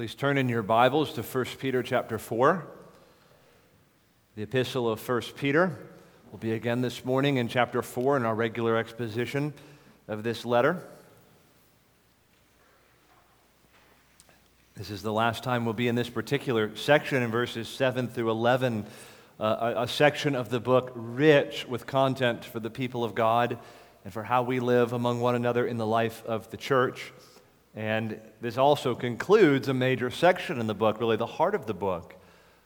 Please turn in your Bibles to 1 Peter chapter 4. The epistle of 1 Peter will be again this morning in chapter 4 in our regular exposition of this letter. This is the last time we'll be in this particular section in verses 7 through 11, uh, a, a section of the book rich with content for the people of God and for how we live among one another in the life of the church. And this also concludes a major section in the book, really the heart of the book,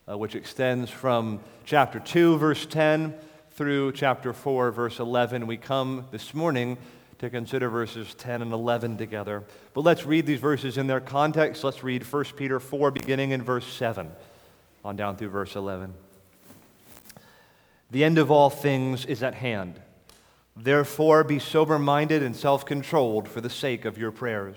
uh, which extends from chapter 2, verse 10, through chapter 4, verse 11. We come this morning to consider verses 10 and 11 together. But let's read these verses in their context. Let's read 1 Peter 4, beginning in verse 7, on down through verse 11. The end of all things is at hand. Therefore, be sober minded and self controlled for the sake of your prayers.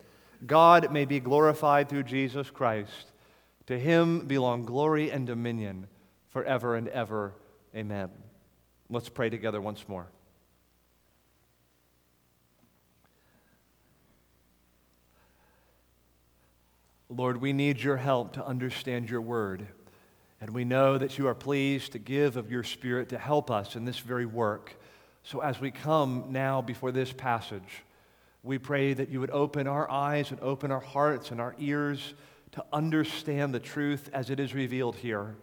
God may be glorified through Jesus Christ. To him belong glory and dominion forever and ever. Amen. Let's pray together once more. Lord, we need your help to understand your word. And we know that you are pleased to give of your Spirit to help us in this very work. So as we come now before this passage, we pray that you would open our eyes and open our hearts and our ears to understand the truth as it is revealed here.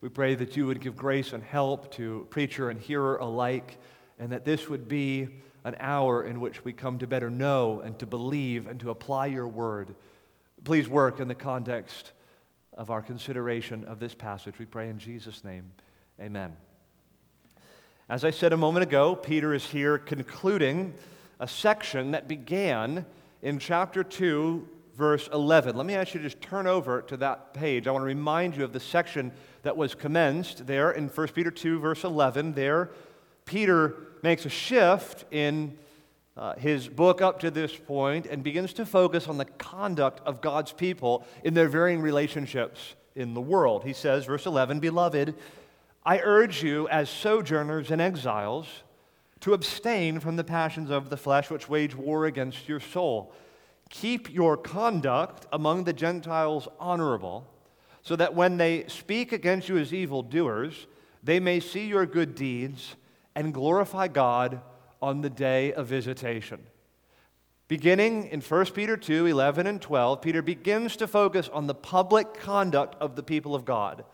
We pray that you would give grace and help to preacher and hearer alike, and that this would be an hour in which we come to better know and to believe and to apply your word. Please work in the context of our consideration of this passage. We pray in Jesus' name. Amen. As I said a moment ago, Peter is here concluding a section that began in chapter 2, verse 11. Let me ask you to just turn over to that page. I want to remind you of the section that was commenced there in 1 Peter 2, verse 11. There, Peter makes a shift in uh, his book up to this point and begins to focus on the conduct of God's people in their varying relationships in the world. He says, verse 11, Beloved, I urge you as sojourners and exiles to abstain from the passions of the flesh which wage war against your soul. Keep your conduct among the Gentiles honorable, so that when they speak against you as evildoers, they may see your good deeds and glorify God on the day of visitation. Beginning in 1 Peter 2 11 and 12, Peter begins to focus on the public conduct of the people of God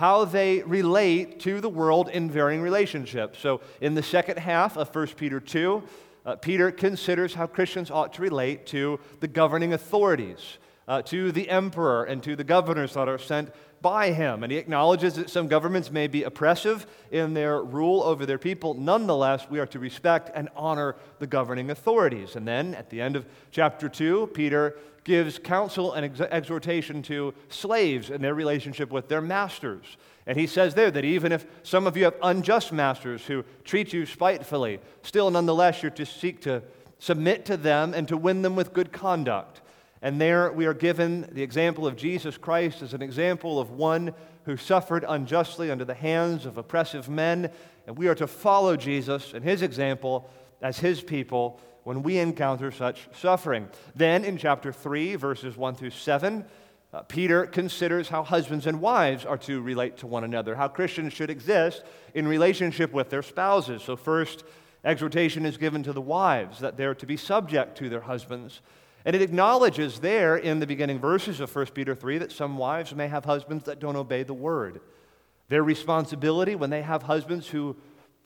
how they relate to the world in varying relationships. So, in the second half of 1 Peter 2, uh, Peter considers how Christians ought to relate to the governing authorities, uh, to the emperor, and to the governors that are sent by him. And he acknowledges that some governments may be oppressive in their rule over their people. Nonetheless, we are to respect and honor the governing authorities. And then at the end of chapter 2, Peter gives counsel and ex- exhortation to slaves in their relationship with their masters. And he says there that even if some of you have unjust masters who treat you spitefully, still nonetheless you're to seek to submit to them and to win them with good conduct. And there we are given the example of Jesus Christ as an example of one who suffered unjustly under the hands of oppressive men. And we are to follow Jesus and his example as his people when we encounter such suffering. Then in chapter 3, verses 1 through 7, uh, Peter considers how husbands and wives are to relate to one another, how Christians should exist in relationship with their spouses. So, first, exhortation is given to the wives that they're to be subject to their husbands. And it acknowledges there in the beginning verses of 1 Peter 3 that some wives may have husbands that don't obey the word. Their responsibility when they have husbands who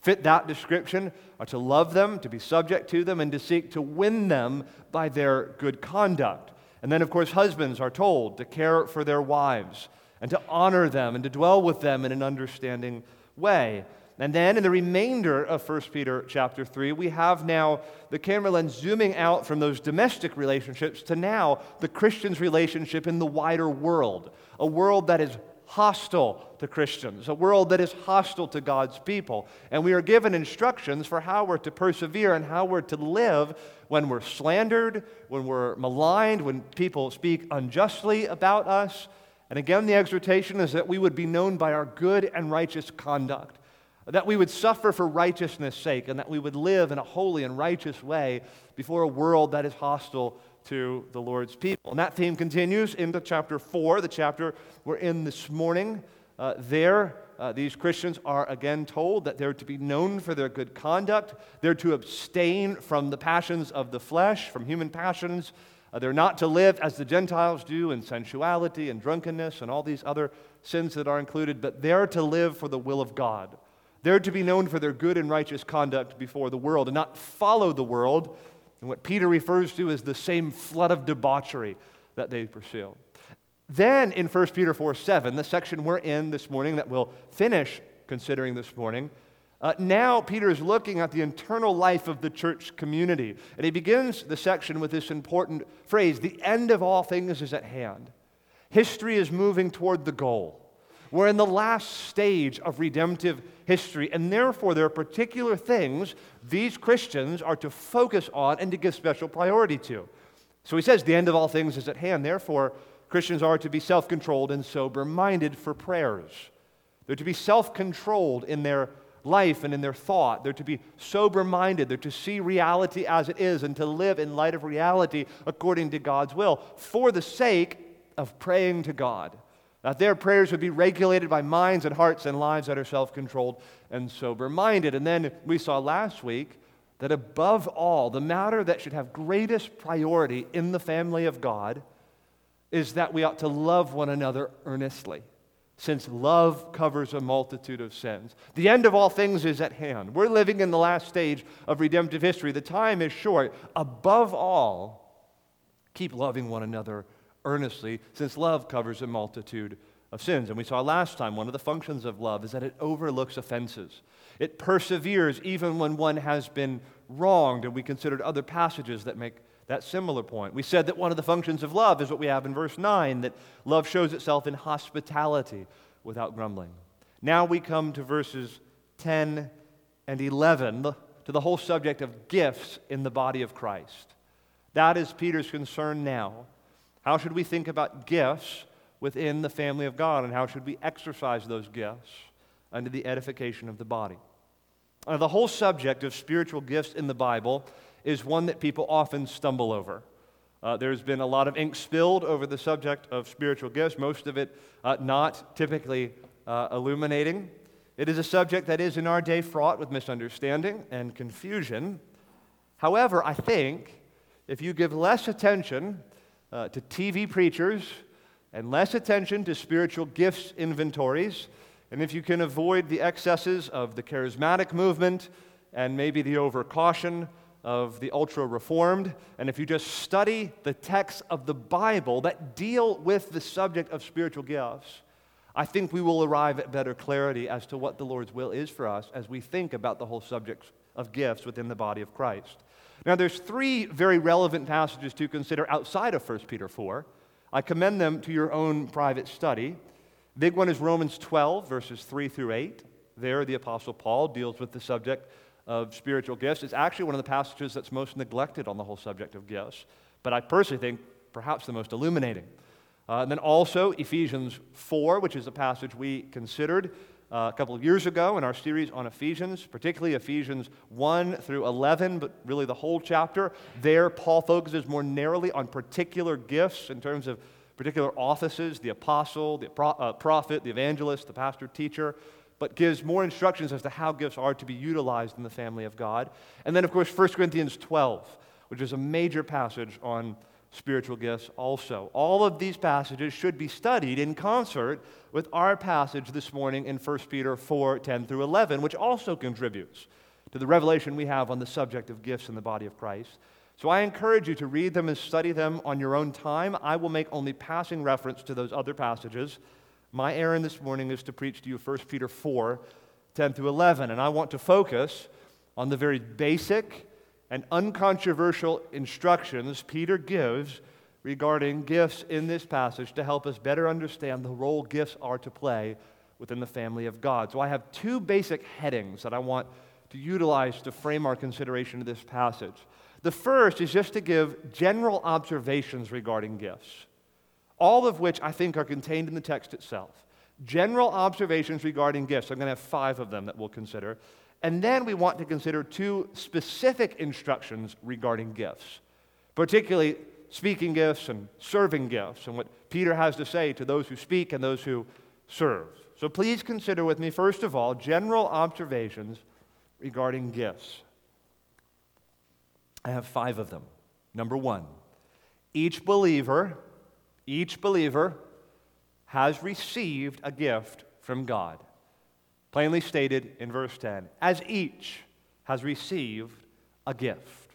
fit that description are to love them, to be subject to them, and to seek to win them by their good conduct. And then, of course, husbands are told to care for their wives and to honor them and to dwell with them in an understanding way. And then in the remainder of 1 Peter chapter 3, we have now the camera lens zooming out from those domestic relationships to now the Christian's relationship in the wider world, a world that is hostile to Christians, a world that is hostile to God's people. And we are given instructions for how we're to persevere and how we're to live when we're slandered, when we're maligned, when people speak unjustly about us. And again, the exhortation is that we would be known by our good and righteous conduct that we would suffer for righteousness' sake, and that we would live in a holy and righteous way before a world that is hostile to the Lord's people. And that theme continues into chapter 4, the chapter we're in this morning. Uh, there, uh, these Christians are again told that they're to be known for their good conduct, they're to abstain from the passions of the flesh, from human passions. Uh, they're not to live as the Gentiles do in sensuality and drunkenness and all these other sins that are included, but they're to live for the will of God. They're to be known for their good and righteous conduct before the world and not follow the world and what Peter refers to as the same flood of debauchery that they pursue. Then in 1 Peter 4 7, the section we're in this morning that we'll finish considering this morning, uh, now Peter is looking at the internal life of the church community. And he begins the section with this important phrase the end of all things is at hand. History is moving toward the goal. We're in the last stage of redemptive history, and therefore there are particular things these Christians are to focus on and to give special priority to. So he says, The end of all things is at hand. Therefore, Christians are to be self controlled and sober minded for prayers. They're to be self controlled in their life and in their thought. They're to be sober minded. They're to see reality as it is and to live in light of reality according to God's will for the sake of praying to God that their prayers would be regulated by minds and hearts and lives that are self controlled and sober minded. And then we saw last week that above all, the matter that should have greatest priority in the family of God is that we ought to love one another earnestly, since love covers a multitude of sins. The end of all things is at hand. We're living in the last stage of redemptive history. The time is short. Above all, keep loving one another earnestly, since love covers a multitude of sins. And we saw last time one of the functions of love is that it overlooks offenses. It perseveres even when one has been wronged, and we considered other passages that make that similar point. We said that one of the functions of love is what we have in verse 9 that love shows itself in hospitality without grumbling. Now we come to verses 10 and 11, to the whole subject of gifts in the body of Christ. That is Peter's concern now. How should we think about gifts within the family of God, and how should we exercise those gifts under the edification of the body? Now, the whole subject of spiritual gifts in the Bible is one that people often stumble over. Uh, there's been a lot of ink spilled over the subject of spiritual gifts, most of it uh, not typically uh, illuminating. It is a subject that is in our day fraught with misunderstanding and confusion. However, I think if you give less attention uh, to TV preachers and less attention to spiritual gifts inventories. And if you can avoid the excesses of the charismatic movement and maybe the overcaution of the ultra reformed, and if you just study the texts of the Bible that deal with the subject of spiritual gifts, I think we will arrive at better clarity as to what the Lord's will is for us as we think about the whole subject of gifts within the body of Christ. Now, there's three very relevant passages to consider outside of 1 Peter 4. I commend them to your own private study. Big one is Romans 12, verses 3 through 8. There, the Apostle Paul deals with the subject of spiritual gifts. It's actually one of the passages that's most neglected on the whole subject of gifts, but I personally think perhaps the most illuminating. Uh, and then also Ephesians 4, which is a passage we considered uh, a couple of years ago in our series on Ephesians, particularly Ephesians 1 through 11, but really the whole chapter. There, Paul focuses more narrowly on particular gifts in terms of particular offices the apostle, the uh, prophet, the evangelist, the pastor, teacher, but gives more instructions as to how gifts are to be utilized in the family of God. And then, of course, 1 Corinthians 12, which is a major passage on spiritual gifts also. All of these passages should be studied in concert with our passage this morning in 1 Peter 4 10 through 11, which also contributes to the revelation we have on the subject of gifts in the body of Christ. So I encourage you to read them and study them on your own time. I will make only passing reference to those other passages. My errand this morning is to preach to you 1 Peter 4 10 through 11. And I want to focus on the very basic and uncontroversial instructions Peter gives regarding gifts in this passage to help us better understand the role gifts are to play within the family of God. So I have two basic headings that I want to utilize to frame our consideration of this passage. The first is just to give general observations regarding gifts, all of which I think are contained in the text itself. General observations regarding gifts. I'm going to have five of them that we'll consider. And then we want to consider two specific instructions regarding gifts, particularly speaking gifts and serving gifts, and what Peter has to say to those who speak and those who serve. So please consider with me, first of all, general observations regarding gifts. I have five of them. Number one, each believer, each believer has received a gift from God. Plainly stated in verse 10, as each has received a gift.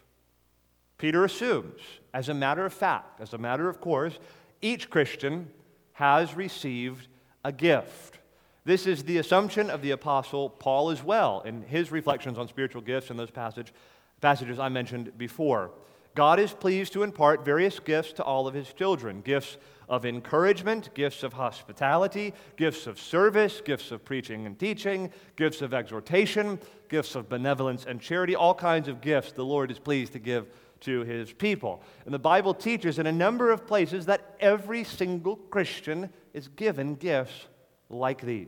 Peter assumes, as a matter of fact, as a matter of course, each Christian has received a gift. This is the assumption of the Apostle Paul as well in his reflections on spiritual gifts in those passage, passages I mentioned before. God is pleased to impart various gifts to all of his children gifts of encouragement, gifts of hospitality, gifts of service, gifts of preaching and teaching, gifts of exhortation, gifts of benevolence and charity, all kinds of gifts the Lord is pleased to give to his people. And the Bible teaches in a number of places that every single Christian is given gifts like these.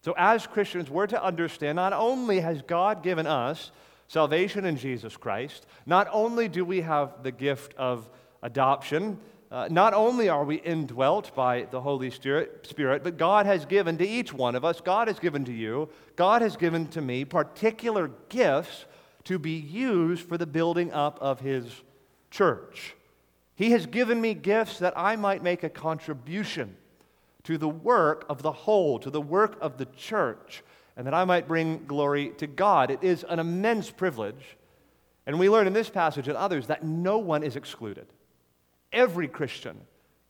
So, as Christians, we're to understand not only has God given us salvation in Jesus Christ, not only do we have the gift of adoption, uh, not only are we indwelt by the Holy Spirit, Spirit, but God has given to each one of us, God has given to you, God has given to me particular gifts to be used for the building up of His church. He has given me gifts that I might make a contribution to the work of the whole, to the work of the church, and that I might bring glory to God. It is an immense privilege. And we learn in this passage and others that no one is excluded. Every Christian,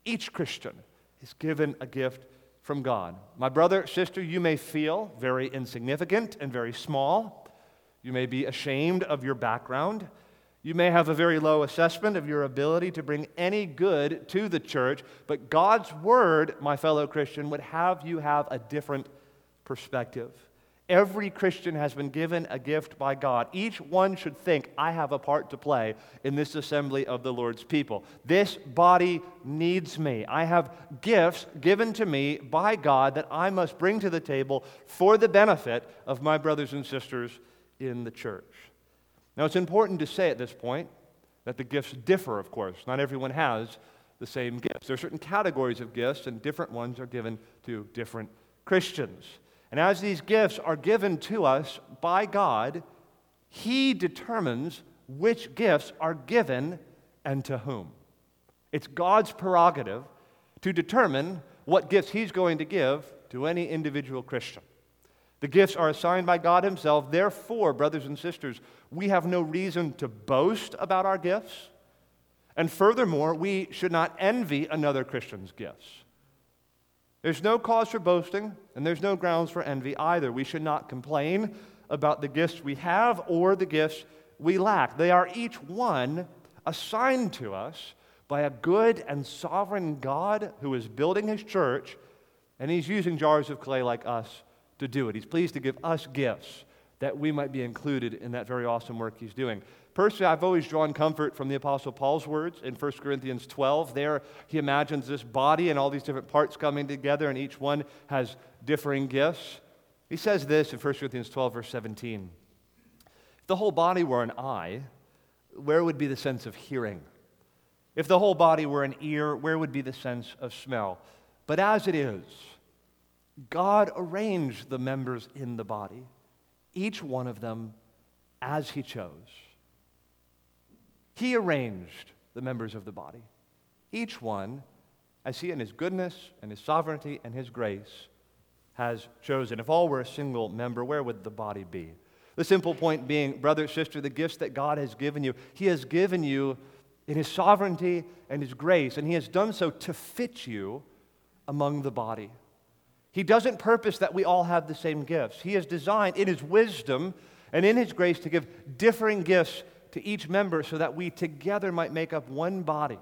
each Christian, is given a gift from God. My brother, sister, you may feel very insignificant and very small. You may be ashamed of your background. You may have a very low assessment of your ability to bring any good to the church, but God's word, my fellow Christian, would have you have a different perspective. Every Christian has been given a gift by God. Each one should think, I have a part to play in this assembly of the Lord's people. This body needs me. I have gifts given to me by God that I must bring to the table for the benefit of my brothers and sisters in the church. Now, it's important to say at this point that the gifts differ, of course. Not everyone has the same gifts. There are certain categories of gifts, and different ones are given to different Christians. And as these gifts are given to us by God, He determines which gifts are given and to whom. It's God's prerogative to determine what gifts He's going to give to any individual Christian. The gifts are assigned by God Himself. Therefore, brothers and sisters, we have no reason to boast about our gifts. And furthermore, we should not envy another Christian's gifts. There's no cause for boasting, and there's no grounds for envy either. We should not complain about the gifts we have or the gifts we lack. They are each one assigned to us by a good and sovereign God who is building his church, and he's using jars of clay like us to do it. He's pleased to give us gifts that we might be included in that very awesome work he's doing. Personally, I've always drawn comfort from the Apostle Paul's words in 1 Corinthians 12. There, he imagines this body and all these different parts coming together, and each one has differing gifts. He says this in 1 Corinthians 12, verse 17 If the whole body were an eye, where would be the sense of hearing? If the whole body were an ear, where would be the sense of smell? But as it is, God arranged the members in the body, each one of them as He chose. He arranged the members of the body, each one as He, in His goodness and His sovereignty and His grace, has chosen. If all were a single member, where would the body be? The simple point being, brother, sister, the gifts that God has given you, He has given you in His sovereignty and His grace, and He has done so to fit you among the body. He doesn't purpose that we all have the same gifts. He has designed in His wisdom and in His grace to give differing gifts to each member so that we together might make up one body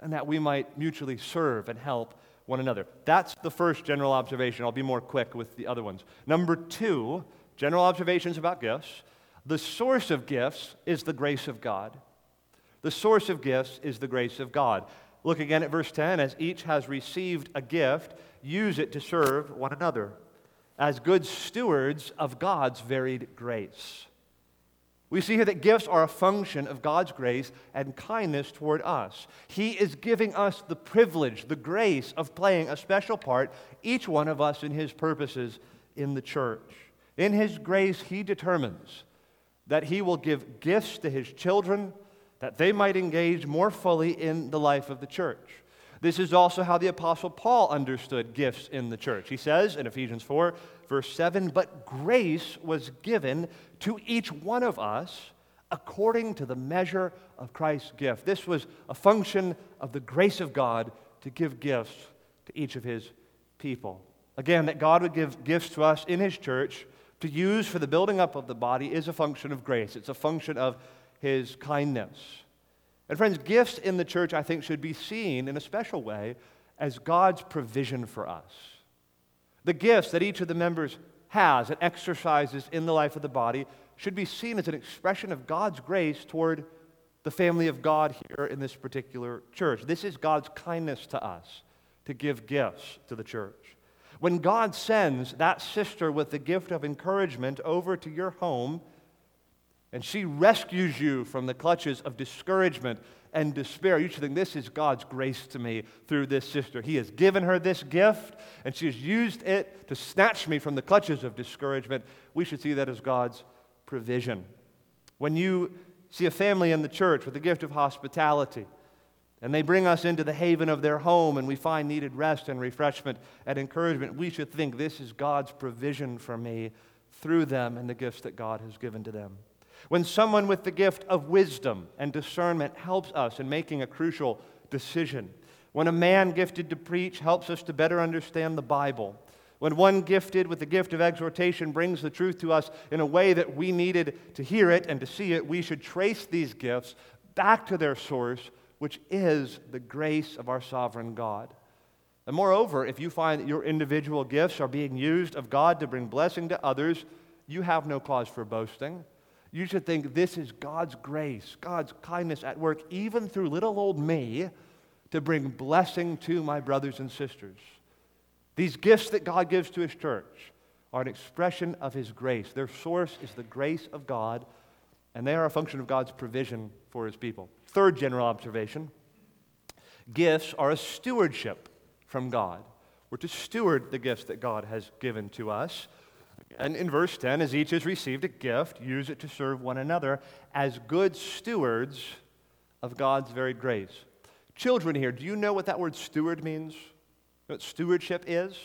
and that we might mutually serve and help one another. That's the first general observation. I'll be more quick with the other ones. Number two, general observations about gifts. The source of gifts is the grace of God. The source of gifts is the grace of God. Look again at verse 10. As each has received a gift, use it to serve one another as good stewards of God's varied grace. We see here that gifts are a function of God's grace and kindness toward us. He is giving us the privilege, the grace of playing a special part, each one of us in His purposes in the church. In His grace, He determines that He will give gifts to His children that they might engage more fully in the life of the church. This is also how the Apostle Paul understood gifts in the church. He says in Ephesians 4, verse 7 But grace was given to each one of us according to the measure of Christ's gift. This was a function of the grace of God to give gifts to each of his people. Again, that God would give gifts to us in his church to use for the building up of the body is a function of grace, it's a function of his kindness. And friends, gifts in the church, I think, should be seen in a special way as God's provision for us. The gifts that each of the members has and exercises in the life of the body should be seen as an expression of God's grace toward the family of God here in this particular church. This is God's kindness to us to give gifts to the church. When God sends that sister with the gift of encouragement over to your home, and she rescues you from the clutches of discouragement and despair. You should think, this is God's grace to me through this sister. He has given her this gift, and she has used it to snatch me from the clutches of discouragement. We should see that as God's provision. When you see a family in the church with the gift of hospitality, and they bring us into the haven of their home, and we find needed rest and refreshment and encouragement, we should think this is God's provision for me through them and the gifts that God has given to them. When someone with the gift of wisdom and discernment helps us in making a crucial decision. When a man gifted to preach helps us to better understand the Bible. When one gifted with the gift of exhortation brings the truth to us in a way that we needed to hear it and to see it, we should trace these gifts back to their source, which is the grace of our sovereign God. And moreover, if you find that your individual gifts are being used of God to bring blessing to others, you have no cause for boasting. You should think this is God's grace, God's kindness at work, even through little old me, to bring blessing to my brothers and sisters. These gifts that God gives to His church are an expression of His grace. Their source is the grace of God, and they are a function of God's provision for His people. Third general observation gifts are a stewardship from God. We're to steward the gifts that God has given to us. And in verse 10, as each has received a gift, use it to serve one another as good stewards of God's very grace. Children here, do you know what that word steward means? What stewardship is?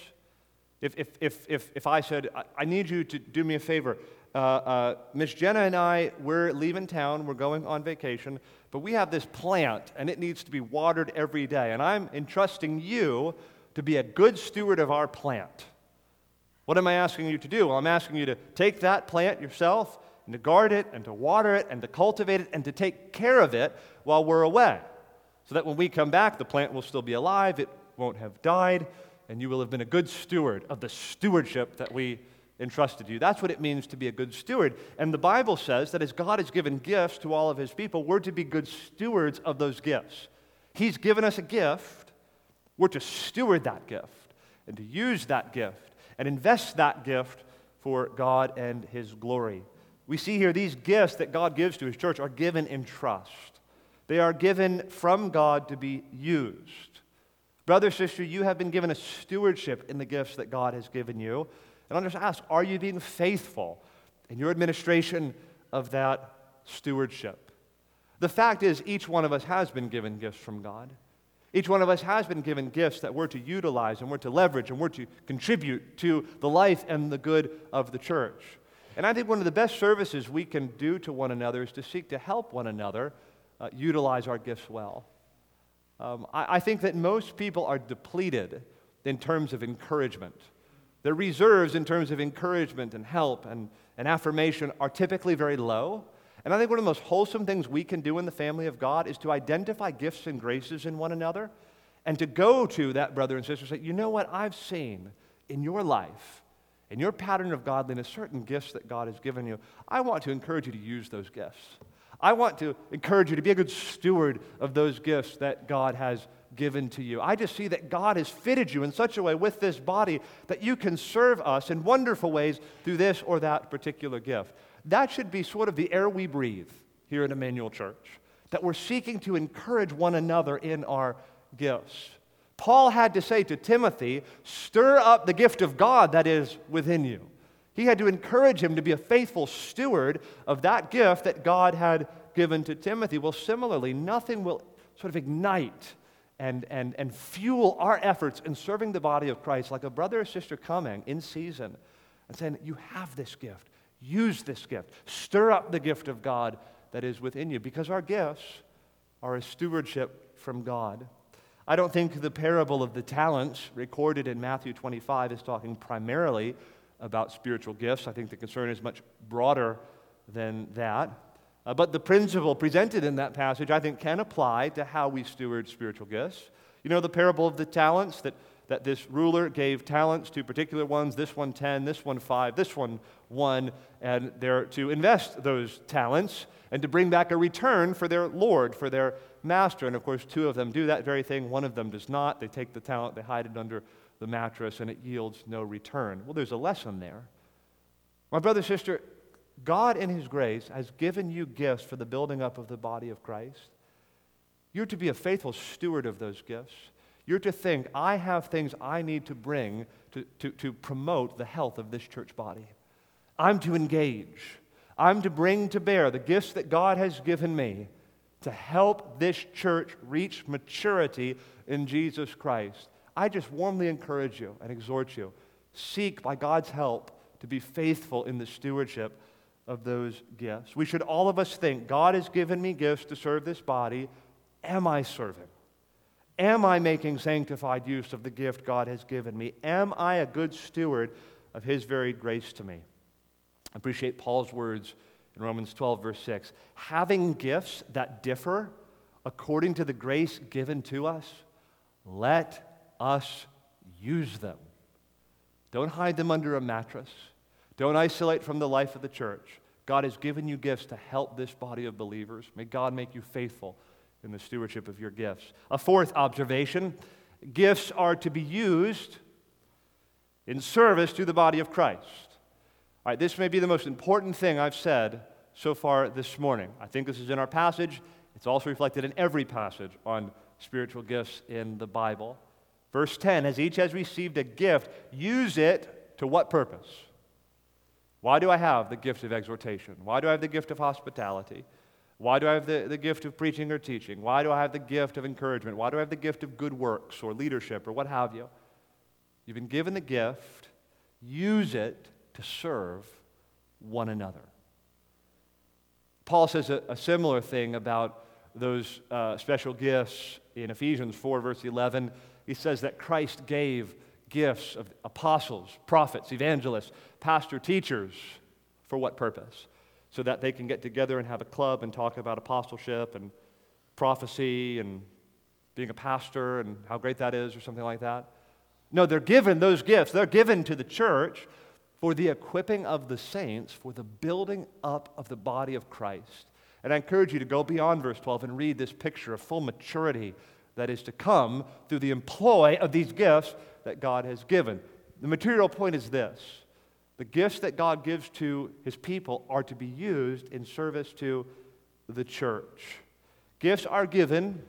If, if, if, if, if I said, I need you to do me a favor, uh, uh, Miss Jenna and I, we're leaving town, we're going on vacation, but we have this plant and it needs to be watered every day. And I'm entrusting you to be a good steward of our plant. What am I asking you to do? Well, I'm asking you to take that plant yourself and to guard it and to water it and to cultivate it and to take care of it while we're away. So that when we come back, the plant will still be alive, it won't have died, and you will have been a good steward of the stewardship that we entrusted you. That's what it means to be a good steward. And the Bible says that as God has given gifts to all of his people, we're to be good stewards of those gifts. He's given us a gift, we're to steward that gift and to use that gift and invest that gift for God and His glory. We see here these gifts that God gives to His church are given in trust. They are given from God to be used. Brother, sister, you have been given a stewardship in the gifts that God has given you. And I'll just ask are you being faithful in your administration of that stewardship? The fact is, each one of us has been given gifts from God. Each one of us has been given gifts that we're to utilize and we're to leverage and we're to contribute to the life and the good of the church. And I think one of the best services we can do to one another is to seek to help one another uh, utilize our gifts well. Um, I, I think that most people are depleted in terms of encouragement. Their reserves, in terms of encouragement and help and, and affirmation, are typically very low. And I think one of the most wholesome things we can do in the family of God is to identify gifts and graces in one another and to go to that brother and sister and say, you know what, I've seen in your life, in your pattern of godliness, certain gifts that God has given you. I want to encourage you to use those gifts. I want to encourage you to be a good steward of those gifts that God has given to you. I just see that God has fitted you in such a way with this body that you can serve us in wonderful ways through this or that particular gift. That should be sort of the air we breathe here at Emmanuel Church, that we're seeking to encourage one another in our gifts. Paul had to say to Timothy, stir up the gift of God that is within you. He had to encourage him to be a faithful steward of that gift that God had given to Timothy. Well, similarly, nothing will sort of ignite and, and, and fuel our efforts in serving the body of Christ, like a brother or sister coming in season and saying, You have this gift. Use this gift. Stir up the gift of God that is within you, because our gifts are a stewardship from God. I don't think the parable of the talents recorded in Matthew 25 is talking primarily about spiritual gifts. I think the concern is much broader than that. Uh, but the principle presented in that passage, I think, can apply to how we steward spiritual gifts. You know the parable of the talents that, that this ruler gave talents to particular ones, this one 10, this one 5, this one 1, and they're to invest those talents and to bring back a return for their Lord, for their master. And of course, two of them do that very thing, one of them does not. They take the talent, they hide it under the mattress, and it yields no return. Well, there's a lesson there. My brother, sister, God, in His grace, has given you gifts for the building up of the body of Christ. You're to be a faithful steward of those gifts. You're to think, I have things I need to bring to, to, to promote the health of this church body. I'm to engage. I'm to bring to bear the gifts that God has given me to help this church reach maturity in Jesus Christ. I just warmly encourage you and exhort you seek, by God's help, to be faithful in the stewardship of those gifts. We should all of us think God has given me gifts to serve this body. Am I serving? Am I making sanctified use of the gift God has given me? Am I a good steward of His varied grace to me? I appreciate Paul's words in Romans 12, verse 6. Having gifts that differ according to the grace given to us, let us use them. Don't hide them under a mattress. Don't isolate from the life of the church. God has given you gifts to help this body of believers. May God make you faithful in the stewardship of your gifts. A fourth observation gifts are to be used in service to the body of Christ. All right, this may be the most important thing I've said so far this morning. I think this is in our passage. It's also reflected in every passage on spiritual gifts in the Bible. Verse 10 As each has received a gift, use it to what purpose? Why do I have the gift of exhortation? Why do I have the gift of hospitality? Why do I have the, the gift of preaching or teaching? Why do I have the gift of encouragement? Why do I have the gift of good works or leadership or what have you? You've been given the gift, use it to serve one another. Paul says a, a similar thing about those uh, special gifts in Ephesians 4, verse 11. He says that Christ gave gifts of apostles, prophets, evangelists, pastor, teachers. For what purpose? So that they can get together and have a club and talk about apostleship and prophecy and being a pastor and how great that is or something like that. No, they're given those gifts. They're given to the church for the equipping of the saints, for the building up of the body of Christ. And I encourage you to go beyond verse 12 and read this picture of full maturity that is to come through the employ of these gifts that God has given. The material point is this the gifts that God gives to his people are to be used in service to the church. Gifts are given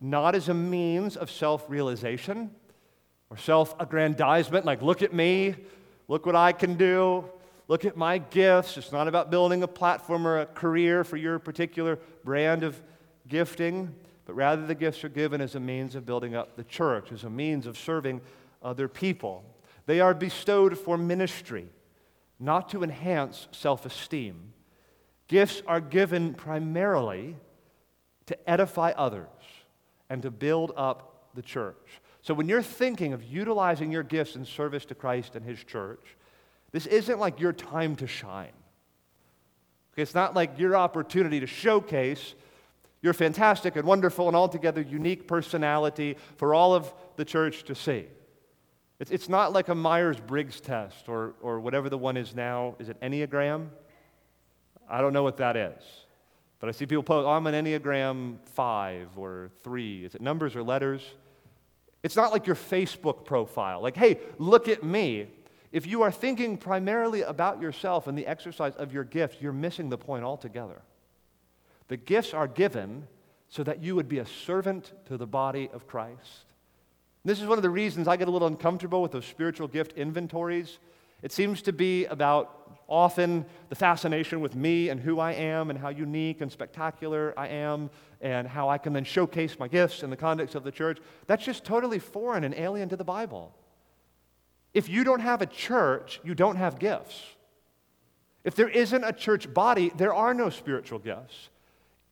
not as a means of self realization or self aggrandizement, like, look at me, look what I can do, look at my gifts. It's not about building a platform or a career for your particular brand of gifting, but rather the gifts are given as a means of building up the church, as a means of serving other people. They are bestowed for ministry, not to enhance self esteem. Gifts are given primarily to edify others and to build up the church. So when you're thinking of utilizing your gifts in service to Christ and His church, this isn't like your time to shine. It's not like your opportunity to showcase your fantastic and wonderful and altogether unique personality for all of the church to see. It's, it's not like a Myers Briggs test or, or whatever the one is now. Is it Enneagram? I don't know what that is. But I see people post, oh, I'm an Enneagram 5 or 3. Is it numbers or letters? It's not like your Facebook profile. Like, hey, look at me. If you are thinking primarily about yourself and the exercise of your gift, you're missing the point altogether. The gifts are given so that you would be a servant to the body of Christ. This is one of the reasons I get a little uncomfortable with those spiritual gift inventories. It seems to be about often the fascination with me and who I am and how unique and spectacular I am and how I can then showcase my gifts in the context of the church. That's just totally foreign and alien to the Bible. If you don't have a church, you don't have gifts. If there isn't a church body, there are no spiritual gifts.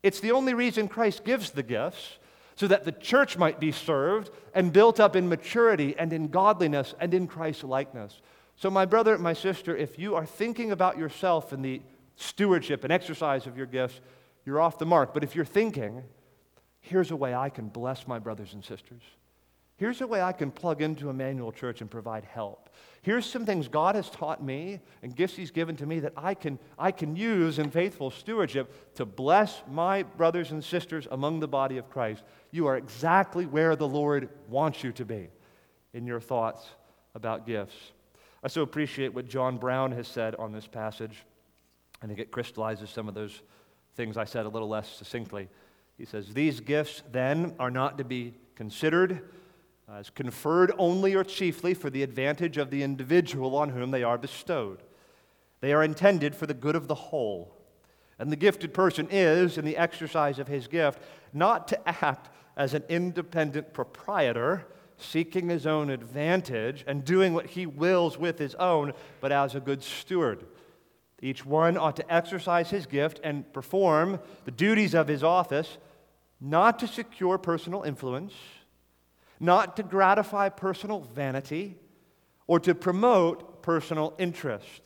It's the only reason Christ gives the gifts so that the church might be served and built up in maturity and in godliness and in Christ's likeness. So, my brother, my sister, if you are thinking about yourself and the stewardship and exercise of your gifts, you're off the mark. But if you're thinking, here's a way I can bless my brothers and sisters. Here's a way I can plug into Emmanuel Church and provide help. Here's some things God has taught me and gifts He's given to me that I can, I can use in faithful stewardship to bless my brothers and sisters among the body of Christ. You are exactly where the Lord wants you to be in your thoughts about gifts. I so appreciate what John Brown has said on this passage. I think it crystallizes some of those things I said a little less succinctly. He says, These gifts then are not to be considered as conferred only or chiefly for the advantage of the individual on whom they are bestowed. They are intended for the good of the whole. And the gifted person is, in the exercise of his gift, not to act as an independent proprietor, seeking his own advantage and doing what he wills with his own, but as a good steward. Each one ought to exercise his gift and perform the duties of his office, not to secure personal influence not to gratify personal vanity or to promote personal interest,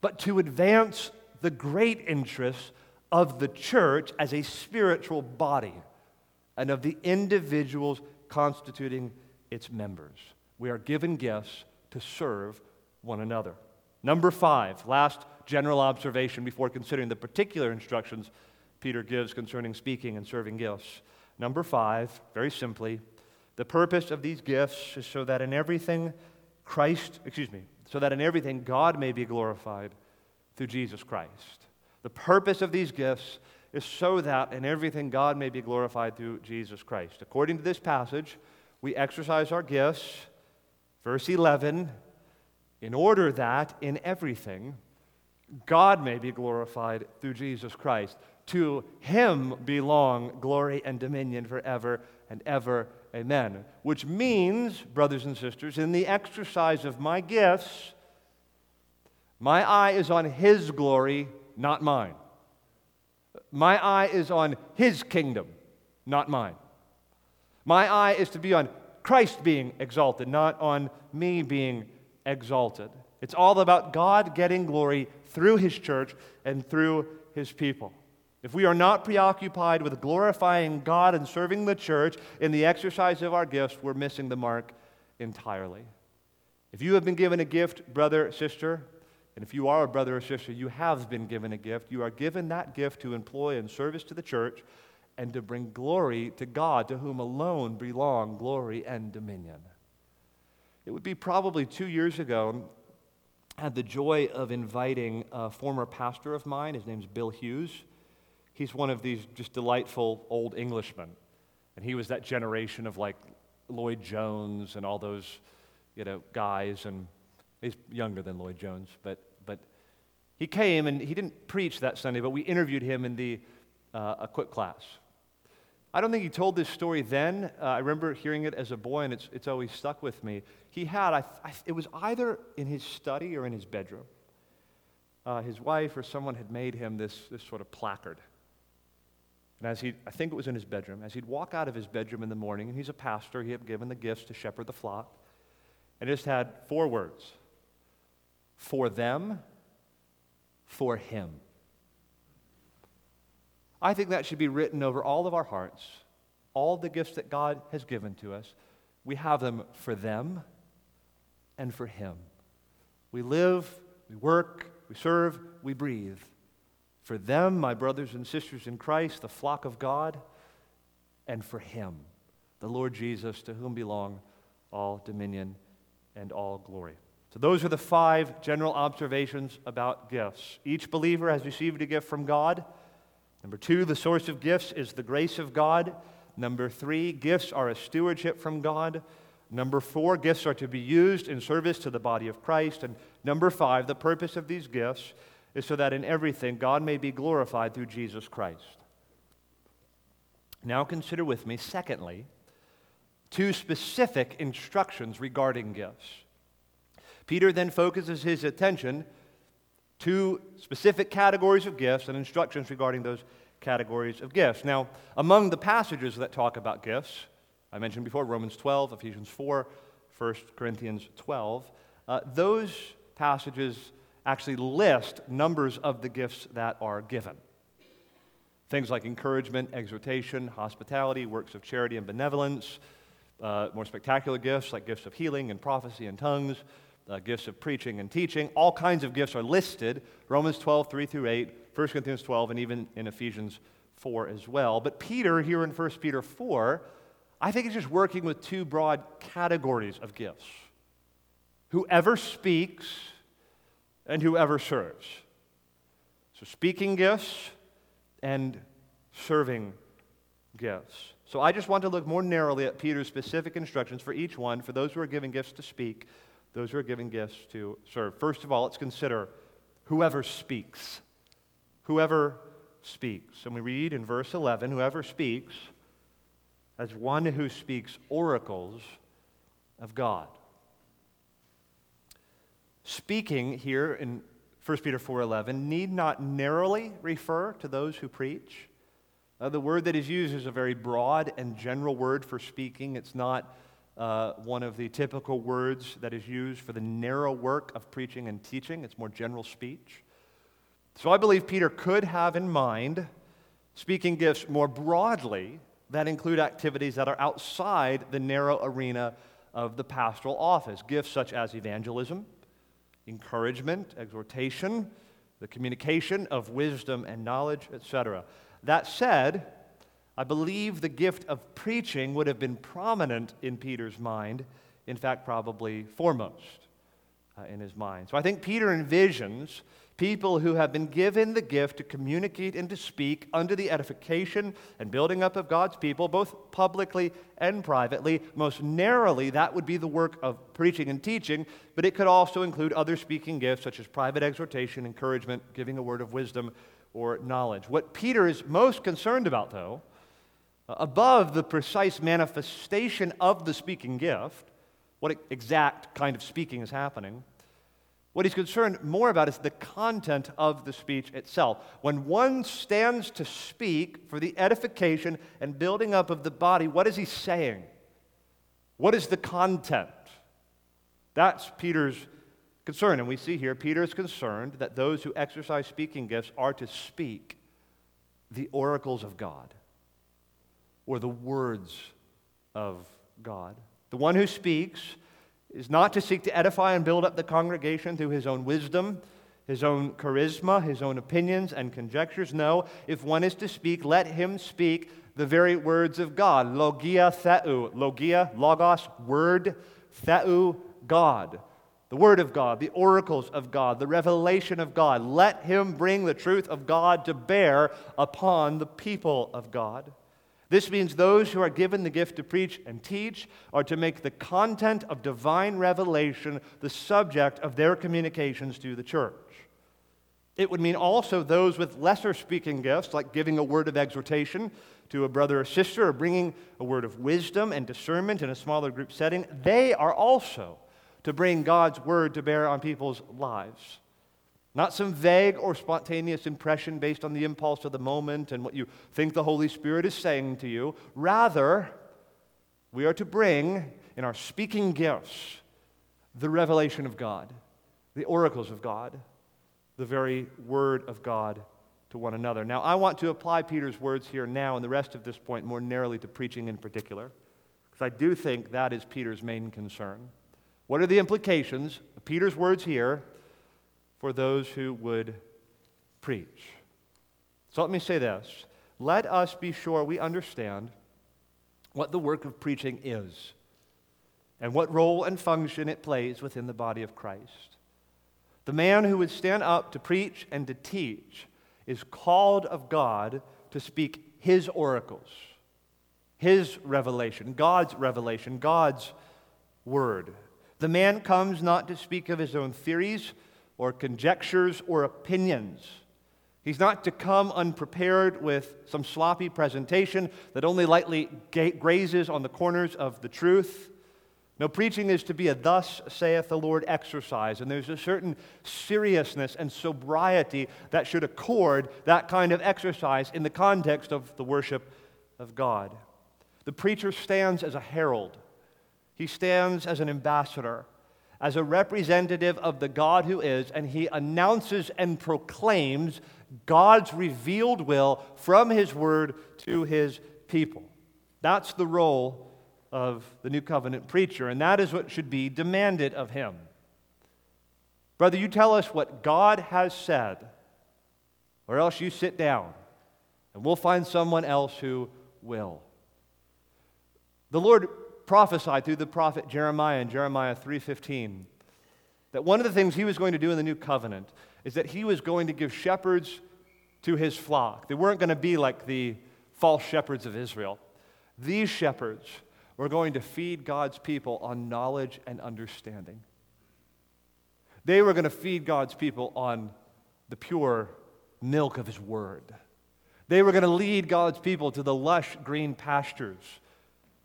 but to advance the great interests of the church as a spiritual body and of the individuals constituting its members. We are given gifts to serve one another. Number five, last general observation before considering the particular instructions Peter gives concerning speaking and serving gifts. Number five, very simply, the purpose of these gifts is so that in everything Christ, excuse me, so that in everything God may be glorified through Jesus Christ. The purpose of these gifts is so that in everything God may be glorified through Jesus Christ. According to this passage, we exercise our gifts, verse 11, in order that in everything God may be glorified through Jesus Christ. To him belong glory and dominion forever and ever. Amen. Which means, brothers and sisters, in the exercise of my gifts, my eye is on his glory, not mine. My eye is on his kingdom, not mine. My eye is to be on Christ being exalted, not on me being exalted. It's all about God getting glory through his church and through his people. If we are not preoccupied with glorifying God and serving the church in the exercise of our gifts, we're missing the mark entirely. If you have been given a gift, brother, sister, and if you are a brother or sister, you have been given a gift. You are given that gift to employ in service to the church and to bring glory to God, to whom alone belong glory and dominion. It would be probably two years ago, I had the joy of inviting a former pastor of mine. His name's Bill Hughes he's one of these just delightful old Englishmen. And he was that generation of like Lloyd Jones and all those, you know, guys. And he's younger than Lloyd Jones, but, but he came and he didn't preach that Sunday, but we interviewed him in the uh, a quick class. I don't think he told this story then. Uh, I remember hearing it as a boy, and it's, it's always stuck with me. He had, I, I, it was either in his study or in his bedroom. Uh, his wife or someone had made him this, this sort of placard And as he, I think it was in his bedroom, as he'd walk out of his bedroom in the morning, and he's a pastor, he had given the gifts to shepherd the flock, and it just had four words for them, for him. I think that should be written over all of our hearts. All the gifts that God has given to us, we have them for them and for him. We live, we work, we serve, we breathe. For them, my brothers and sisters in Christ, the flock of God, and for him, the Lord Jesus, to whom belong all dominion and all glory. So, those are the five general observations about gifts. Each believer has received a gift from God. Number two, the source of gifts is the grace of God. Number three, gifts are a stewardship from God. Number four, gifts are to be used in service to the body of Christ. And number five, the purpose of these gifts is so that in everything God may be glorified through Jesus Christ. Now consider with me, secondly, two specific instructions regarding gifts. Peter then focuses his attention to specific categories of gifts and instructions regarding those categories of gifts. Now, among the passages that talk about gifts, I mentioned before Romans 12, Ephesians 4, 1 Corinthians 12, uh, those passages actually list numbers of the gifts that are given. Things like encouragement, exhortation, hospitality, works of charity and benevolence, uh, more spectacular gifts like gifts of healing and prophecy and tongues, uh, gifts of preaching and teaching. All kinds of gifts are listed Romans 12, 3 through 8, 1 Corinthians 12, and even in Ephesians 4 as well. But Peter, here in 1 Peter 4, I think he's just working with two broad categories of gifts whoever speaks and whoever serves. So, speaking gifts and serving gifts. So, I just want to look more narrowly at Peter's specific instructions for each one for those who are given gifts to speak, those who are giving gifts to serve. First of all, let's consider whoever speaks. Whoever speaks. And we read in verse 11 whoever speaks as one who speaks oracles of God. Speaking here in 1 Peter 4:11 need not narrowly refer to those who preach. Uh, the word that is used is a very broad and general word for speaking. It's not uh, one of the typical words that is used for the narrow work of preaching and teaching. It's more general speech. So I believe Peter could have in mind speaking gifts more broadly that include activities that are outside the narrow arena of the pastoral office. Gifts such as evangelism, encouragement, exhortation, the communication of wisdom and knowledge, etc. That said, I believe the gift of preaching would have been prominent in Peter's mind, in fact, probably foremost uh, in his mind. So I think Peter envisions people who have been given the gift to communicate and to speak under the edification and building up of God's people, both publicly and privately. Most narrowly, that would be the work of preaching and teaching, but it could also include other speaking gifts such as private exhortation, encouragement, giving a word of wisdom, or knowledge. What Peter is most concerned about, though, above the precise manifestation of the speaking gift, what exact kind of speaking is happening, what he's concerned more about is the content of the speech itself. When one stands to speak for the edification and building up of the body, what is he saying? What is the content? That's Peter's concern. And we see here Peter is concerned that those who exercise speaking gifts are to speak the oracles of God or the words of God. The one who speaks is not to seek to edify and build up the congregation through his own wisdom, his own charisma, his own opinions and conjectures. No, if one is to speak, let him speak the very words of God. Logia theou. Logia, logos, word, theou, God. The word of God, the oracles of God, the revelation of God. Let him bring the truth of God to bear upon the people of God. This means those who are given the gift to preach and teach are to make the content of divine revelation the subject of their communications to the church. It would mean also those with lesser speaking gifts, like giving a word of exhortation to a brother or sister, or bringing a word of wisdom and discernment in a smaller group setting. They are also to bring God's word to bear on people's lives. Not some vague or spontaneous impression based on the impulse of the moment and what you think the Holy Spirit is saying to you. Rather, we are to bring in our speaking gifts the revelation of God, the oracles of God, the very word of God to one another. Now, I want to apply Peter's words here now and the rest of this point more narrowly to preaching in particular, because I do think that is Peter's main concern. What are the implications of Peter's words here for those who would preach? So let me say this. Let us be sure we understand what the work of preaching is and what role and function it plays within the body of Christ. The man who would stand up to preach and to teach is called of God to speak his oracles, his revelation, God's revelation, God's word. The man comes not to speak of his own theories or conjectures or opinions. He's not to come unprepared with some sloppy presentation that only lightly grazes on the corners of the truth. No, preaching is to be a thus saith the Lord exercise, and there's a certain seriousness and sobriety that should accord that kind of exercise in the context of the worship of God. The preacher stands as a herald, he stands as an ambassador, as a representative of the God who is, and he announces and proclaims God's revealed will from his word to his people. That's the role of the new covenant preacher, and that is what should be demanded of him. Brother, you tell us what God has said, or else you sit down, and we'll find someone else who will. The Lord prophesied through the prophet Jeremiah in Jeremiah 3:15 that one of the things he was going to do in the new covenant is that he was going to give shepherds to his flock. They weren't going to be like the false shepherds of Israel. These shepherds we're going to feed God's people on knowledge and understanding. They were going to feed God's people on the pure milk of His Word. They were going to lead God's people to the lush green pastures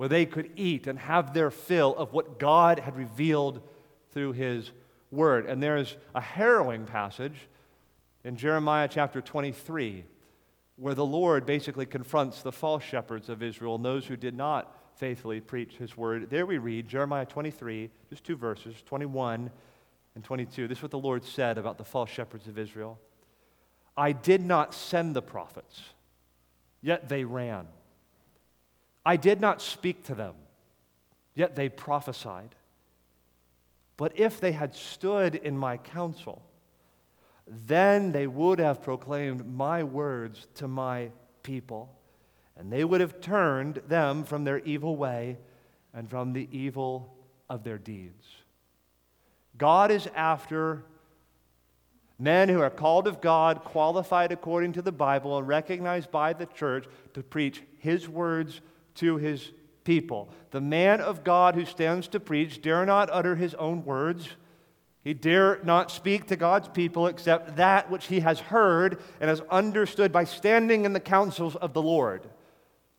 where they could eat and have their fill of what God had revealed through His Word. And there's a harrowing passage in Jeremiah chapter 23 where the Lord basically confronts the false shepherds of Israel and those who did not faithfully preach his word. There we read Jeremiah 23, just two verses, 21 and 22. This is what the Lord said about the false shepherds of Israel I did not send the prophets, yet they ran. I did not speak to them, yet they prophesied. But if they had stood in my counsel, then they would have proclaimed my words to my people and they would have turned them from their evil way and from the evil of their deeds. God is after men who are called of God, qualified according to the Bible, and recognized by the church to preach His words to His people. The man of God who stands to preach dare not utter his own words. He dare not speak to God's people except that which he has heard and has understood by standing in the counsels of the Lord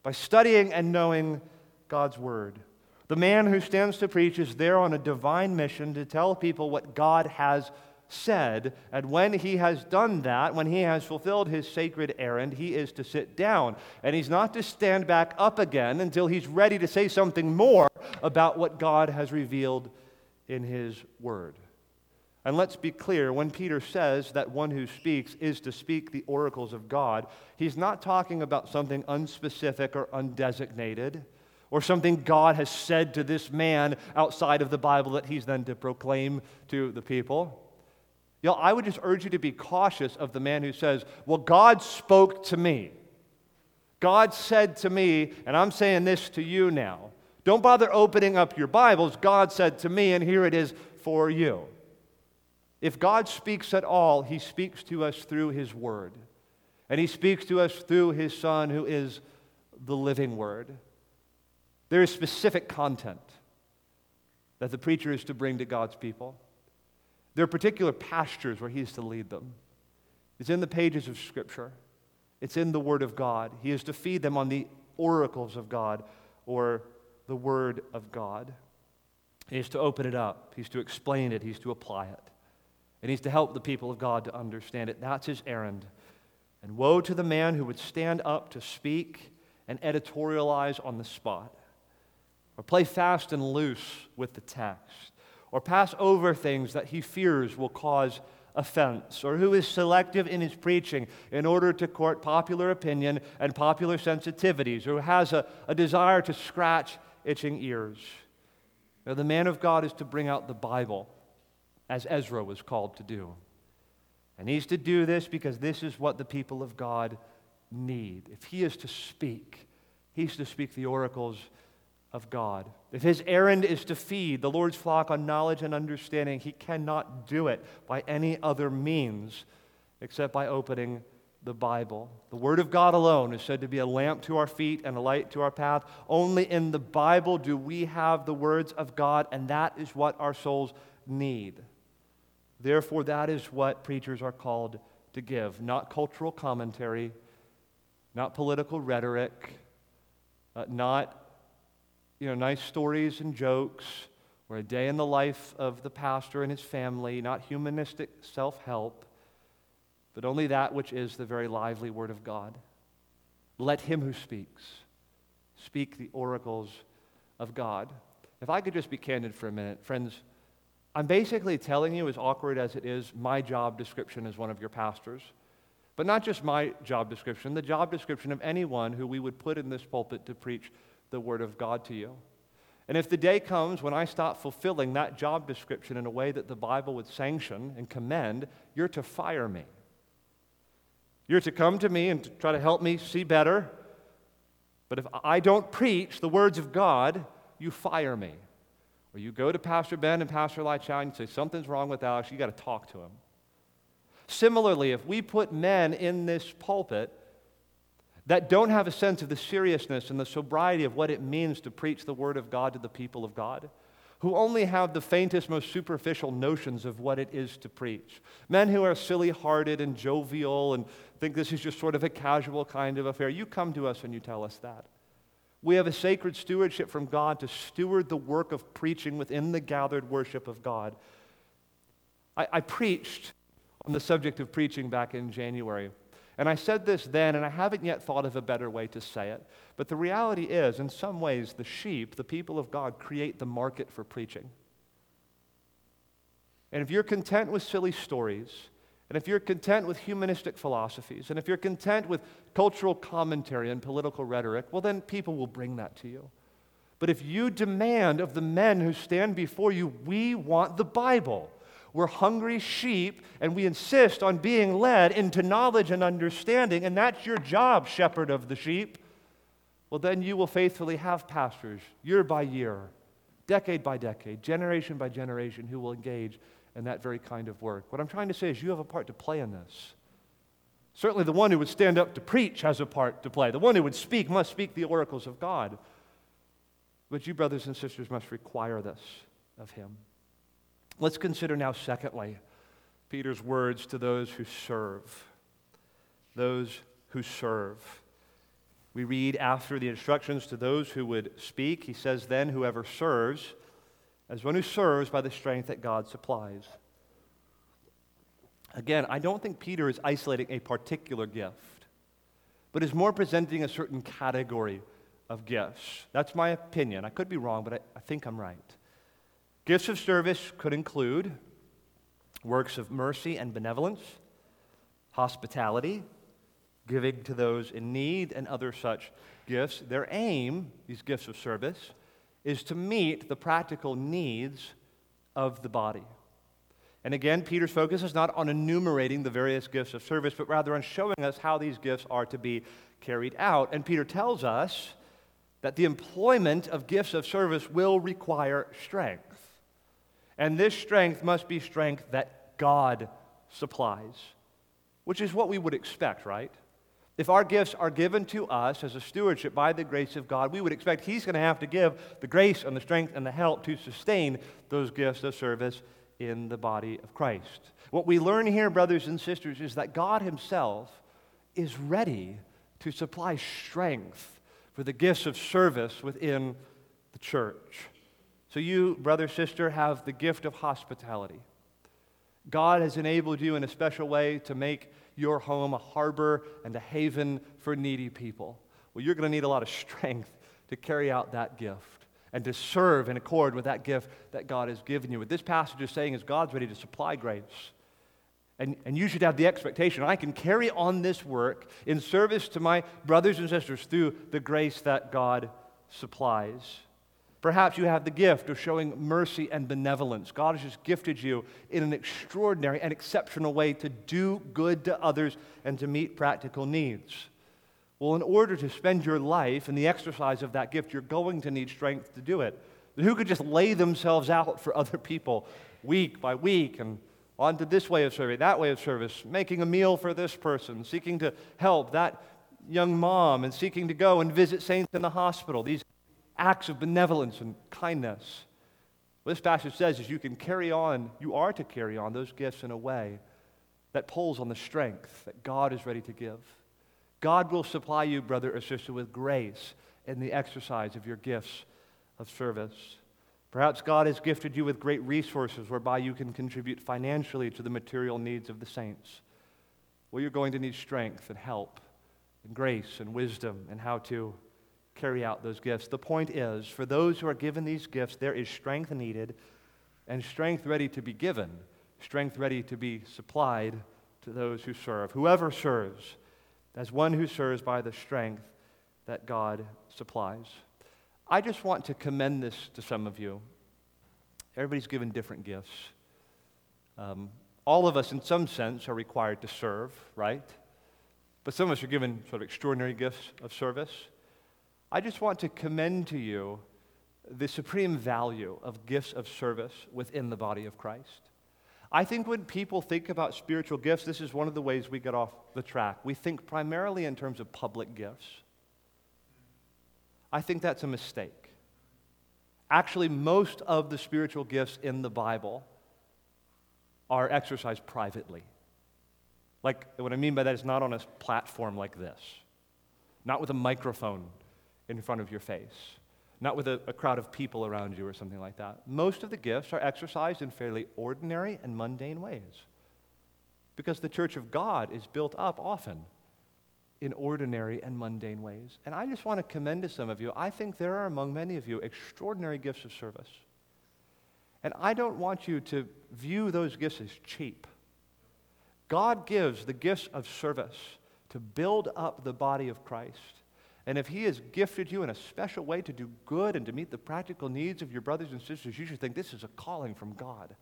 by studying and knowing God's Word. The man who stands to preach is there on a divine mission to tell people what God has said. And when he has done that, when he has fulfilled his sacred errand, he is to sit down. And he's not to stand back up again until he's ready to say something more about what God has revealed in his word. And let's be clear when Peter says that one who speaks is to speak the oracles of God, he's not talking about something unspecific or undesignated or something God has said to this man outside of the Bible that he's then to proclaim to the people. No, I would just urge you to be cautious of the man who says, Well, God spoke to me. God said to me, and I'm saying this to you now. Don't bother opening up your Bibles. God said to me, and here it is for you. If God speaks at all, he speaks to us through his word. And he speaks to us through his son, who is the living word. There is specific content that the preacher is to bring to God's people. There are particular pastures where he is to lead them. It's in the pages of Scripture, it's in the Word of God. He is to feed them on the oracles of God or the Word of God. He is to open it up, he's to explain it, he's to apply it. and he's to help the people of God to understand it. That's his errand. And woe to the man who would stand up to speak and editorialize on the spot, or play fast and loose with the text, or pass over things that he fears will cause offense, or who is selective in his preaching in order to court popular opinion and popular sensitivities, or who has a, a desire to scratch itching ears. Now, the man of God is to bring out the Bible, as Ezra was called to do. And he's to do this because this is what the people of God need. If he is to speak, he's to speak the oracles of God. If his errand is to feed the Lord's flock on knowledge and understanding, he cannot do it by any other means except by opening the Bible. The Word of God alone is said to be a lamp to our feet and a light to our path. Only in the Bible do we have the words of God, and that is what our souls need. Therefore, that is what preachers are called to give not cultural commentary, not political rhetoric, uh, not you know, nice stories and jokes, or a day in the life of the pastor and his family, not humanistic self help, but only that which is the very lively Word of God. Let him who speaks speak the oracles of God. If I could just be candid for a minute, friends, I'm basically telling you, as awkward as it is, my job description as one of your pastors. But not just my job description, the job description of anyone who we would put in this pulpit to preach the Word of God to you. And if the day comes when I stop fulfilling that job description in a way that the Bible would sanction and commend, you're to fire me. You're to come to me and to try to help me see better. But if I don't preach the words of God, you fire me. Or you go to Pastor Ben and Pastor Lai Chow and say, Something's wrong with Alex, you got to talk to him. Similarly, if we put men in this pulpit that don't have a sense of the seriousness and the sobriety of what it means to preach the Word of God to the people of God, who only have the faintest, most superficial notions of what it is to preach. Men who are silly hearted and jovial and think this is just sort of a casual kind of affair. You come to us and you tell us that. We have a sacred stewardship from God to steward the work of preaching within the gathered worship of God. I, I preached on the subject of preaching back in January. And I said this then, and I haven't yet thought of a better way to say it. But the reality is, in some ways, the sheep, the people of God, create the market for preaching. And if you're content with silly stories, and if you're content with humanistic philosophies, and if you're content with cultural commentary and political rhetoric, well, then people will bring that to you. But if you demand of the men who stand before you, we want the Bible. We're hungry sheep, and we insist on being led into knowledge and understanding, and that's your job, shepherd of the sheep. Well, then you will faithfully have pastors year by year, decade by decade, generation by generation who will engage in that very kind of work. What I'm trying to say is you have a part to play in this. Certainly, the one who would stand up to preach has a part to play. The one who would speak must speak the oracles of God. But you, brothers and sisters, must require this of him. Let's consider now, secondly, Peter's words to those who serve. Those who serve. We read after the instructions to those who would speak, he says, Then whoever serves as one who serves by the strength that God supplies. Again, I don't think Peter is isolating a particular gift, but is more presenting a certain category of gifts. That's my opinion. I could be wrong, but I, I think I'm right. Gifts of service could include works of mercy and benevolence, hospitality, giving to those in need, and other such gifts. Their aim, these gifts of service, is to meet the practical needs of the body. And again, Peter's focus is not on enumerating the various gifts of service, but rather on showing us how these gifts are to be carried out. And Peter tells us that the employment of gifts of service will require strength. And this strength must be strength that God supplies, which is what we would expect, right? If our gifts are given to us as a stewardship by the grace of God, we would expect He's going to have to give the grace and the strength and the help to sustain those gifts of service in the body of Christ. What we learn here, brothers and sisters, is that God Himself is ready to supply strength for the gifts of service within the church. So, you, brother, sister, have the gift of hospitality. God has enabled you in a special way to make your home a harbor and a haven for needy people. Well, you're going to need a lot of strength to carry out that gift and to serve in accord with that gift that God has given you. What this passage is saying is God's ready to supply grace. And, and you should have the expectation I can carry on this work in service to my brothers and sisters through the grace that God supplies. Perhaps you have the gift of showing mercy and benevolence. God has just gifted you in an extraordinary and exceptional way to do good to others and to meet practical needs. Well, in order to spend your life in the exercise of that gift, you're going to need strength to do it. Who could just lay themselves out for other people week by week and on to this way of serving, that way of service, making a meal for this person, seeking to help that young mom, and seeking to go and visit saints in the hospital? These acts of benevolence and kindness. What this passage says is you can carry on, you are to carry on those gifts in a way that pulls on the strength that God is ready to give. God will supply you, brother or sister, with grace in the exercise of your gifts of service. Perhaps God has gifted you with great resources whereby you can contribute financially to the material needs of the saints. Well, you're going to need strength and help and grace and wisdom and how to carry out those gifts. The point is, for those who are given these gifts, there is strength needed and strength ready to be given, strength ready to be supplied to those who serve. Whoever serves, as one who serves by the strength that God supplies. I just want to commend this to some of you. Everybody's given different gifts. Um, all of us, in some sense, are required to serve, right? But some of us are given sort of extraordinary gifts of service. I just want to commend to you the supreme value of gifts of service within the body of Christ. I think when people think about spiritual gifts, this is one of the ways we get off the track. We think primarily in terms of public gifts. I think that's a mistake. Actually, most of the spiritual gifts in the Bible are exercised privately. Like, what I mean by that is not on a platform like this, not with a microphone in front of your face, not with a, a, crowd of people around you or something like that. Most of the gifts are exercised in fairly ordinary and mundane ways because the church of God is built up often in ordinary and mundane ways. And I just want to commend to some of you, I think there are among many of you extraordinary gifts of service. And I don't want you to view those gifts as cheap. God gives the gifts of service to build up the body of Christ and if He has gifted you in a special way to do good and to meet the practical needs of your brothers and sisters, you should think this is a calling from God.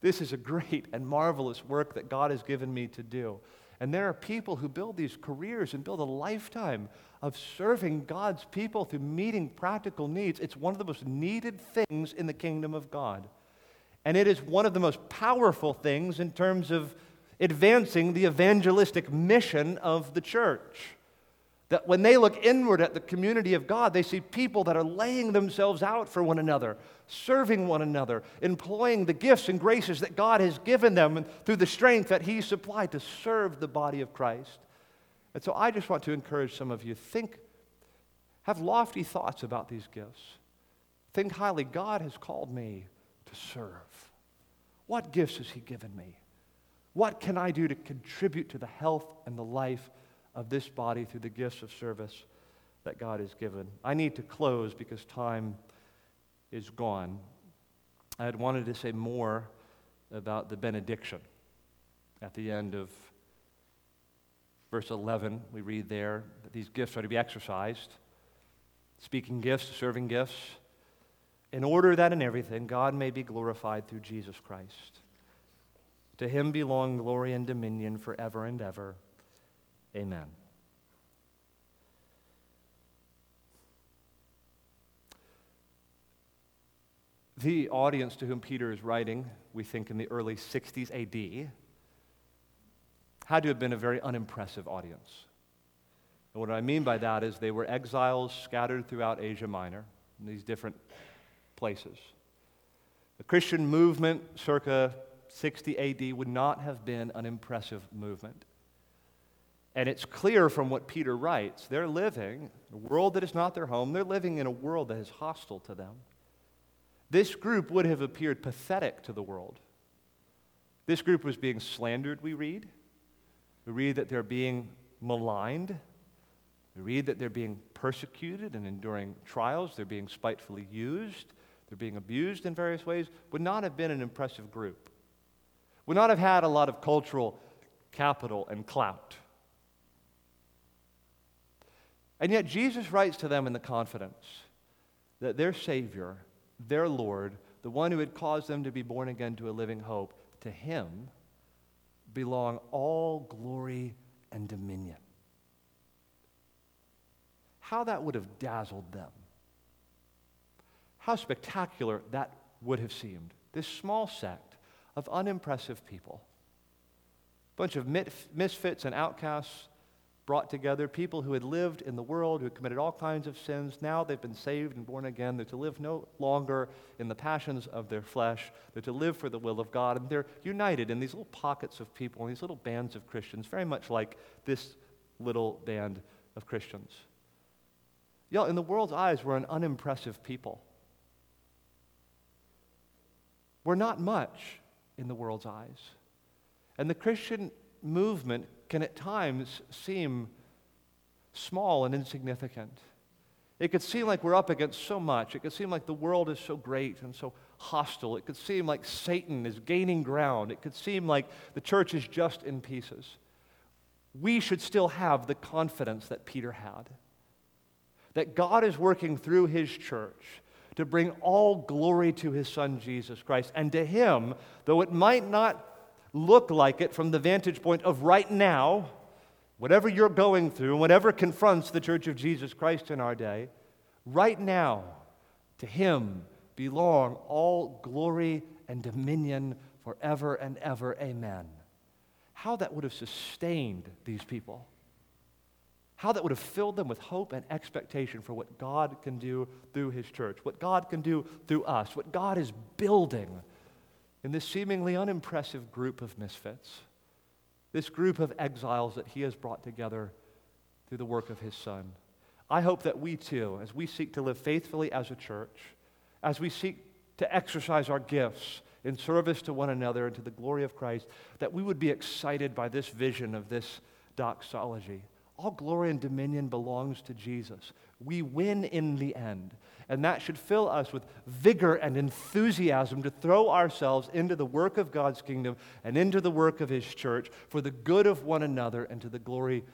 This is a great and marvelous work that God has given me to do. And there are people who build these careers and build a lifetime of serving God's people through meeting practical needs. It's one of the most needed things in the kingdom of God. And it is one of the most powerful things in terms of advancing the evangelistic mission of the church. That when they look inward at the community of God, they see people that are laying themselves out for one another, serving one another, employing the gifts and graces that God has given them through the strength that He supplied to serve the body of Christ. And so I just want to encourage some of you think, have lofty thoughts about these gifts. Think highly. God has called me to serve. What gifts has He given me? What can I do to contribute to the health and the life of this body through the gifts of service that God has given. I need to close because time is gone. I had wanted to say more about the benediction at the end of verse 11. We read there that these gifts are to be exercised speaking gifts, serving gifts, in order that in everything God may be glorified through Jesus Christ. To him belong glory and dominion forever and ever. Amen. The audience to whom Peter is writing, we think in the early 60s AD, had to have been a very unimpressive audience. And what I mean by that is they were exiles scattered throughout Asia Minor, in these different places. The Christian movement circa 60 AD would not have been an impressive movement. And it's clear from what Peter writes they're living in a world that is not their home, they're living in a world that is hostile to them. This group would have appeared pathetic to the world. This group was being slandered, we read. We read that they're being maligned. We read that they're being persecuted and enduring trials. They're being spitefully used. They're being abused in various ways. Would not have been an impressive group. Would not have had a lot of cultural capital and clout. And yet, Jesus writes to them in the confidence that their Savior, their Lord, the one who had caused them to be born again to a living hope, to him belong all glory and dominion. How that would have dazzled them. How spectacular that would have seemed. This small sect of unimpressive people, a bunch of misfits and outcasts brought together people who had lived in the world, who had committed all kinds of sins. Now they've been saved and born again. They're to live no longer in the passions of their flesh. They're to live for the will of God. And they're united in these little pockets of people, in these little bands of Christians, very much like this little band of Christians. Y'all, in the world's eyes, we're an unimpressive people. We're not much in the world's eyes. And the Christian movement can at times seem small and insignificant. It could seem like we're up against so much. It could seem like the world is so great and so hostile. It could seem like Satan is gaining ground. It could seem like the church is just in pieces. We should still have the confidence that Peter had that God is working through his church to bring all glory to his son Jesus Christ. And to him, though it might not look like it from the vantage point of right now, whatever you're going through, whatever confronts the church of Jesus Christ in our day, right now, to him belong all glory and dominion forever and ever. Amen. How that would have sustained these people. How that would have filled them with hope and expectation for what God can do through His church, what God can do through us, what God is building in this seemingly unimpressive group of misfits, this group of exiles that he has brought together through the work of his son. I hope that we too, as we seek to live faithfully as a church, as we seek to exercise our gifts in service to one another and to the glory of Christ, that we would be excited by this vision of this doxology. All glory and dominion belongs to Jesus. We win in the end. And that should fill us with vigor and enthusiasm to throw ourselves into the work of God's kingdom and into the work of His church for the good of one another and to the glory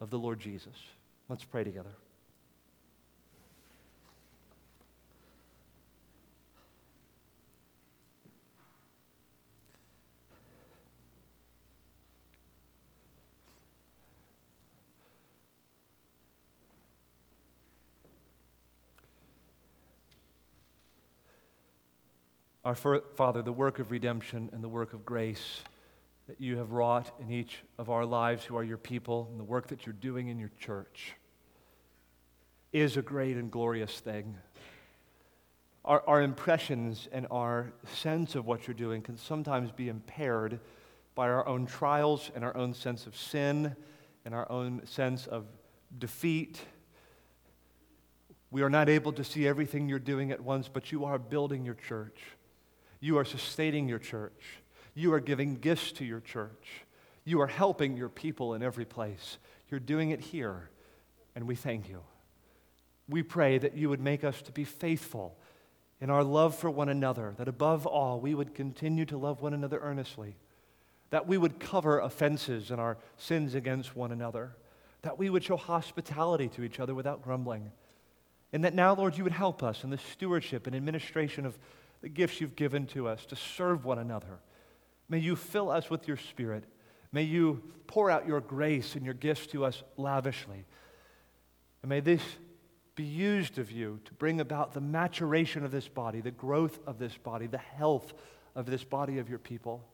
of the Lord Jesus. Let's pray together. Our Father, the work of redemption and the work of grace that you have wrought in each of our lives who are your people and the work that you're doing in your church is a great and glorious thing. Our, our impressions and our sense of what you're doing can sometimes be impaired by our own trials and our own sense of sin and our own sense of defeat. We are not able to see everything you're doing at once, but you are building your church. You are sustaining your church. You are giving gifts to your church. You are helping your people in every place. You're doing it here, and we thank you. We pray that you would make us to be faithful in our love for one another, that above all, we would continue to love one another earnestly, that we would cover offenses and our sins against one another, that we would show hospitality to each other without grumbling, and that now, Lord, you would help us in the stewardship and administration of the gifts you've given to us to serve one another. May you fill us with your Spirit. May you pour out your grace and your gifts to us lavishly. And may this be used of you to bring about the maturation of this body, the growth of this body, the health of this body of your people.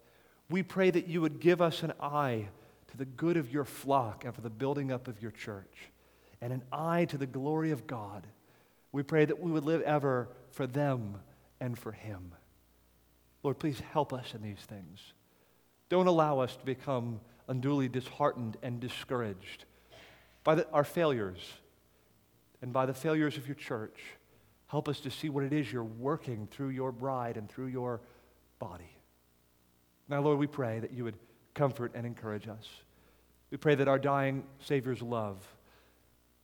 We pray that you would give us an eye to the good of your flock and for the building up of your church, and an eye to the glory of God. We pray that we would live ever for them and for Him. Lord, please help us in these things. Don't allow us to become unduly disheartened and discouraged by the, our failures and by the failures of your church. Help us to see what it is you're working through your bride and through your body. Now, Lord, we pray that you would comfort and encourage us. We pray that our dying Savior's love,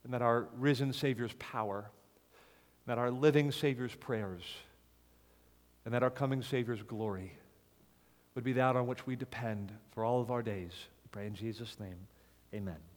and that our risen Savior's power, and that our living Savior's prayers, and that our coming Savior's glory would be that on which we depend for all of our days. We pray in Jesus' name. Amen.